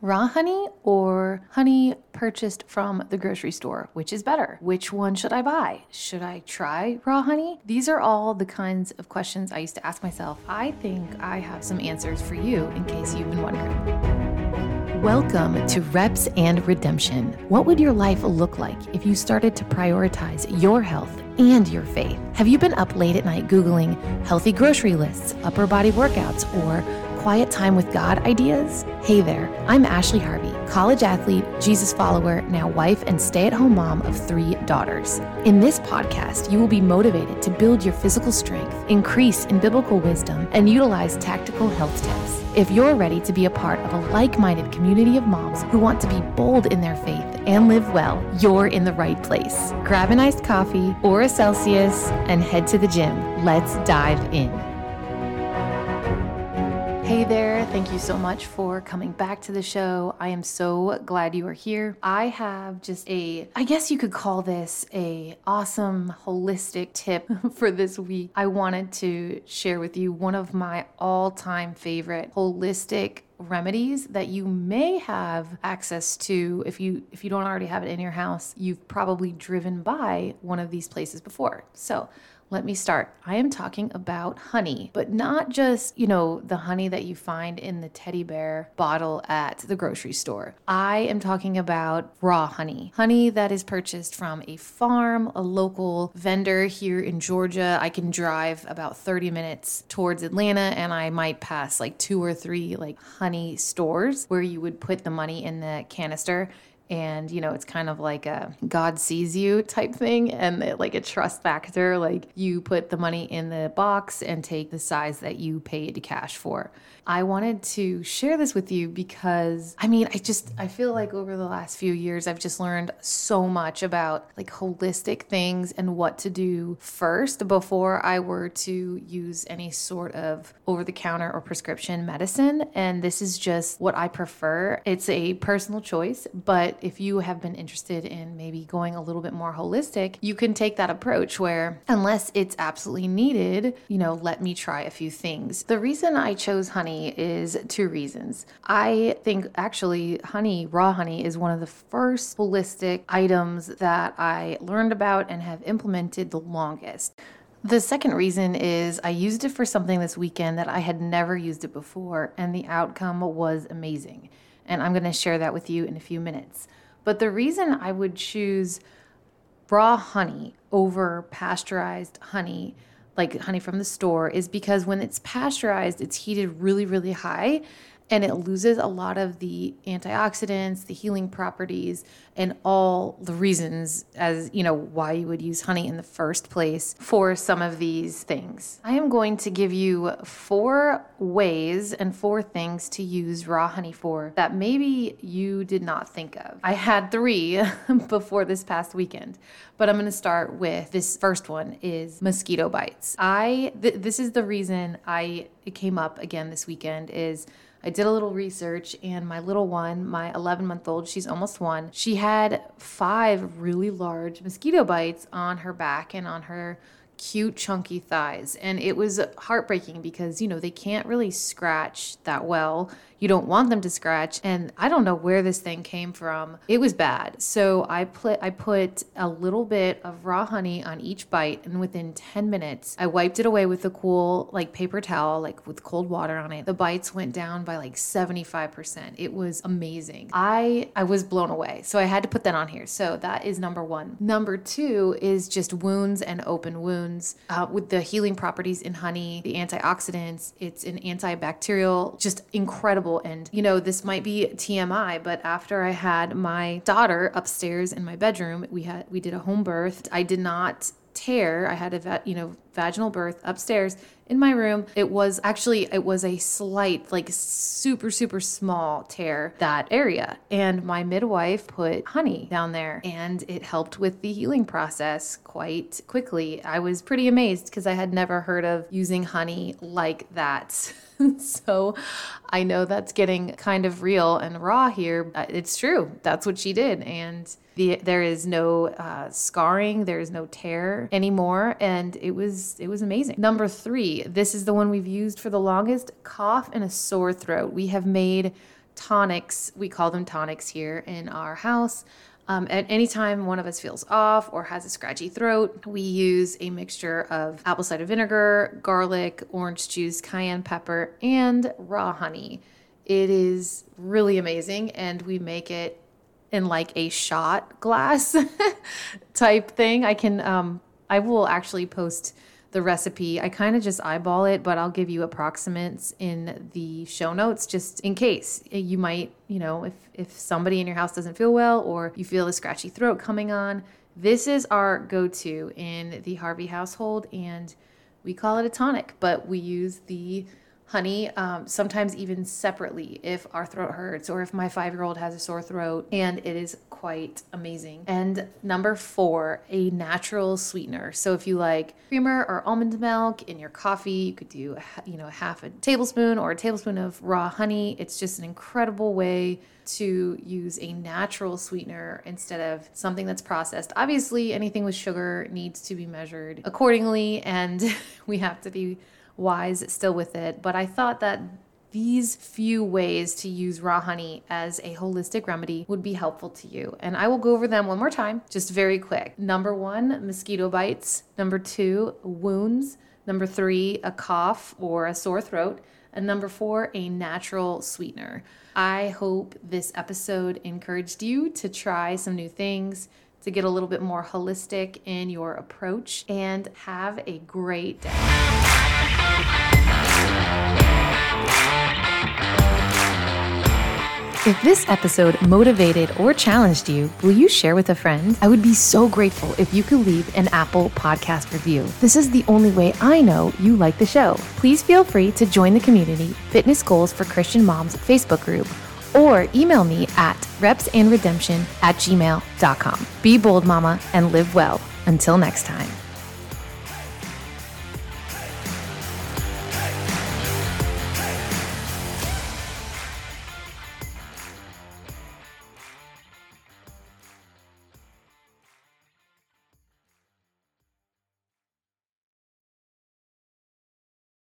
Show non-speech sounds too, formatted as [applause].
Raw honey or honey purchased from the grocery store? Which is better? Which one should I buy? Should I try raw honey? These are all the kinds of questions I used to ask myself. I think I have some answers for you in case you've been wondering. Welcome to Reps and Redemption. What would your life look like if you started to prioritize your health and your faith? Have you been up late at night Googling healthy grocery lists, upper body workouts, or quiet time with God ideas? Hey there, I'm Ashley Harvey, college athlete, Jesus follower, now wife, and stay at home mom of three daughters. In this podcast, you will be motivated to build your physical strength, increase in biblical wisdom, and utilize tactical health tips. If you're ready to be a part of a like minded community of moms who want to be bold in their faith and live well, you're in the right place. Grab an iced coffee or a Celsius and head to the gym. Let's dive in. Hey there, thank you so much for coming back to the show. I am so glad you are here. I have just a I guess you could call this a awesome holistic tip [laughs] for this week. I wanted to share with you one of my all-time favorite holistic remedies that you may have access to if you if you don't already have it in your house you've probably driven by one of these places before so let me start. I am talking about honey, but not just, you know, the honey that you find in the teddy bear bottle at the grocery store. I am talking about raw honey, honey that is purchased from a farm, a local vendor here in Georgia. I can drive about 30 minutes towards Atlanta and I might pass like two or three like honey stores where you would put the money in the canister and you know it's kind of like a god sees you type thing and like a trust factor like you put the money in the box and take the size that you paid cash for. I wanted to share this with you because i mean i just i feel like over the last few years i've just learned so much about like holistic things and what to do first before i were to use any sort of over the counter or prescription medicine. And this is just what i prefer. It's a personal choice but if you have been interested in maybe going a little bit more holistic, you can take that approach where, unless it's absolutely needed, you know, let me try a few things. The reason I chose honey is two reasons. I think actually, honey, raw honey, is one of the first holistic items that I learned about and have implemented the longest. The second reason is I used it for something this weekend that I had never used it before, and the outcome was amazing and I'm going to share that with you in a few minutes. But the reason I would choose raw honey over pasteurized honey, like honey from the store, is because when it's pasteurized, it's heated really, really high and it loses a lot of the antioxidants, the healing properties, and all the reasons as you know why you would use honey in the first place for some of these things. I am going to give you four ways and four things to use raw honey for that maybe you did not think of. I had 3 [laughs] before this past weekend, but I'm going to start with this first one is mosquito bites. I th- this is the reason I it came up again this weekend is I did a little research, and my little one, my 11 month old, she's almost one, she had five really large mosquito bites on her back and on her cute chunky thighs and it was heartbreaking because you know they can't really scratch that well you don't want them to scratch. And I don't know where this thing came from. It was bad. So I put I put a little bit of raw honey on each bite, and within 10 minutes, I wiped it away with a cool like paper towel, like with cold water on it. The bites went down by like 75%. It was amazing. I I was blown away. So I had to put that on here. So that is number one. Number two is just wounds and open wounds uh, with the healing properties in honey, the antioxidants. It's an antibacterial, just incredible and, you know, this might be TMI, but after I had my daughter upstairs in my bedroom, we had, we did a home birth. I did not tear. I had a, you know, vaginal birth upstairs in my room. It was actually it was a slight like super super small tear that area and my midwife put honey down there and it helped with the healing process quite quickly. I was pretty amazed because I had never heard of using honey like that. [laughs] so I know that's getting kind of real and raw here. It's true. That's what she did and the, there is no uh, scarring, there is no tear anymore, and it was it was amazing. Number three, this is the one we've used for the longest: cough and a sore throat. We have made tonics. We call them tonics here in our house. Um, at any time one of us feels off or has a scratchy throat, we use a mixture of apple cider vinegar, garlic, orange juice, cayenne pepper, and raw honey. It is really amazing, and we make it in like a shot glass [laughs] type thing. I can, um, I will actually post the recipe. I kind of just eyeball it, but I'll give you approximates in the show notes just in case. You might, you know, if if somebody in your house doesn't feel well or you feel a scratchy throat coming on, this is our go-to in the Harvey household and we call it a tonic, but we use the honey, um, sometimes even separately if our throat hurts or if my five year old has a sore throat, and it is quite amazing. And number four, a natural sweetener. So if you like creamer or almond milk in your coffee, you could do you know half a tablespoon or a tablespoon of raw honey. It's just an incredible way to use a natural sweetener instead of something that's processed. Obviously, anything with sugar needs to be measured accordingly, and [laughs] we have to be wise still with it. But I thought that these few ways to use raw honey as a holistic remedy would be helpful to you. And I will go over them one more time, just very quick. Number one, mosquito bites. Number two, wounds. Number three, a cough or a sore throat. And number four, a natural sweetener. I hope this episode encouraged you to try some new things, to get a little bit more holistic in your approach, and have a great day. If this episode motivated or challenged you, will you share with a friend? I would be so grateful if you could leave an Apple podcast review. This is the only way I know you like the show. Please feel free to join the community Fitness Goals for Christian Moms Facebook group or email me at repsandredemption at gmail.com. Be bold, mama, and live well. Until next time.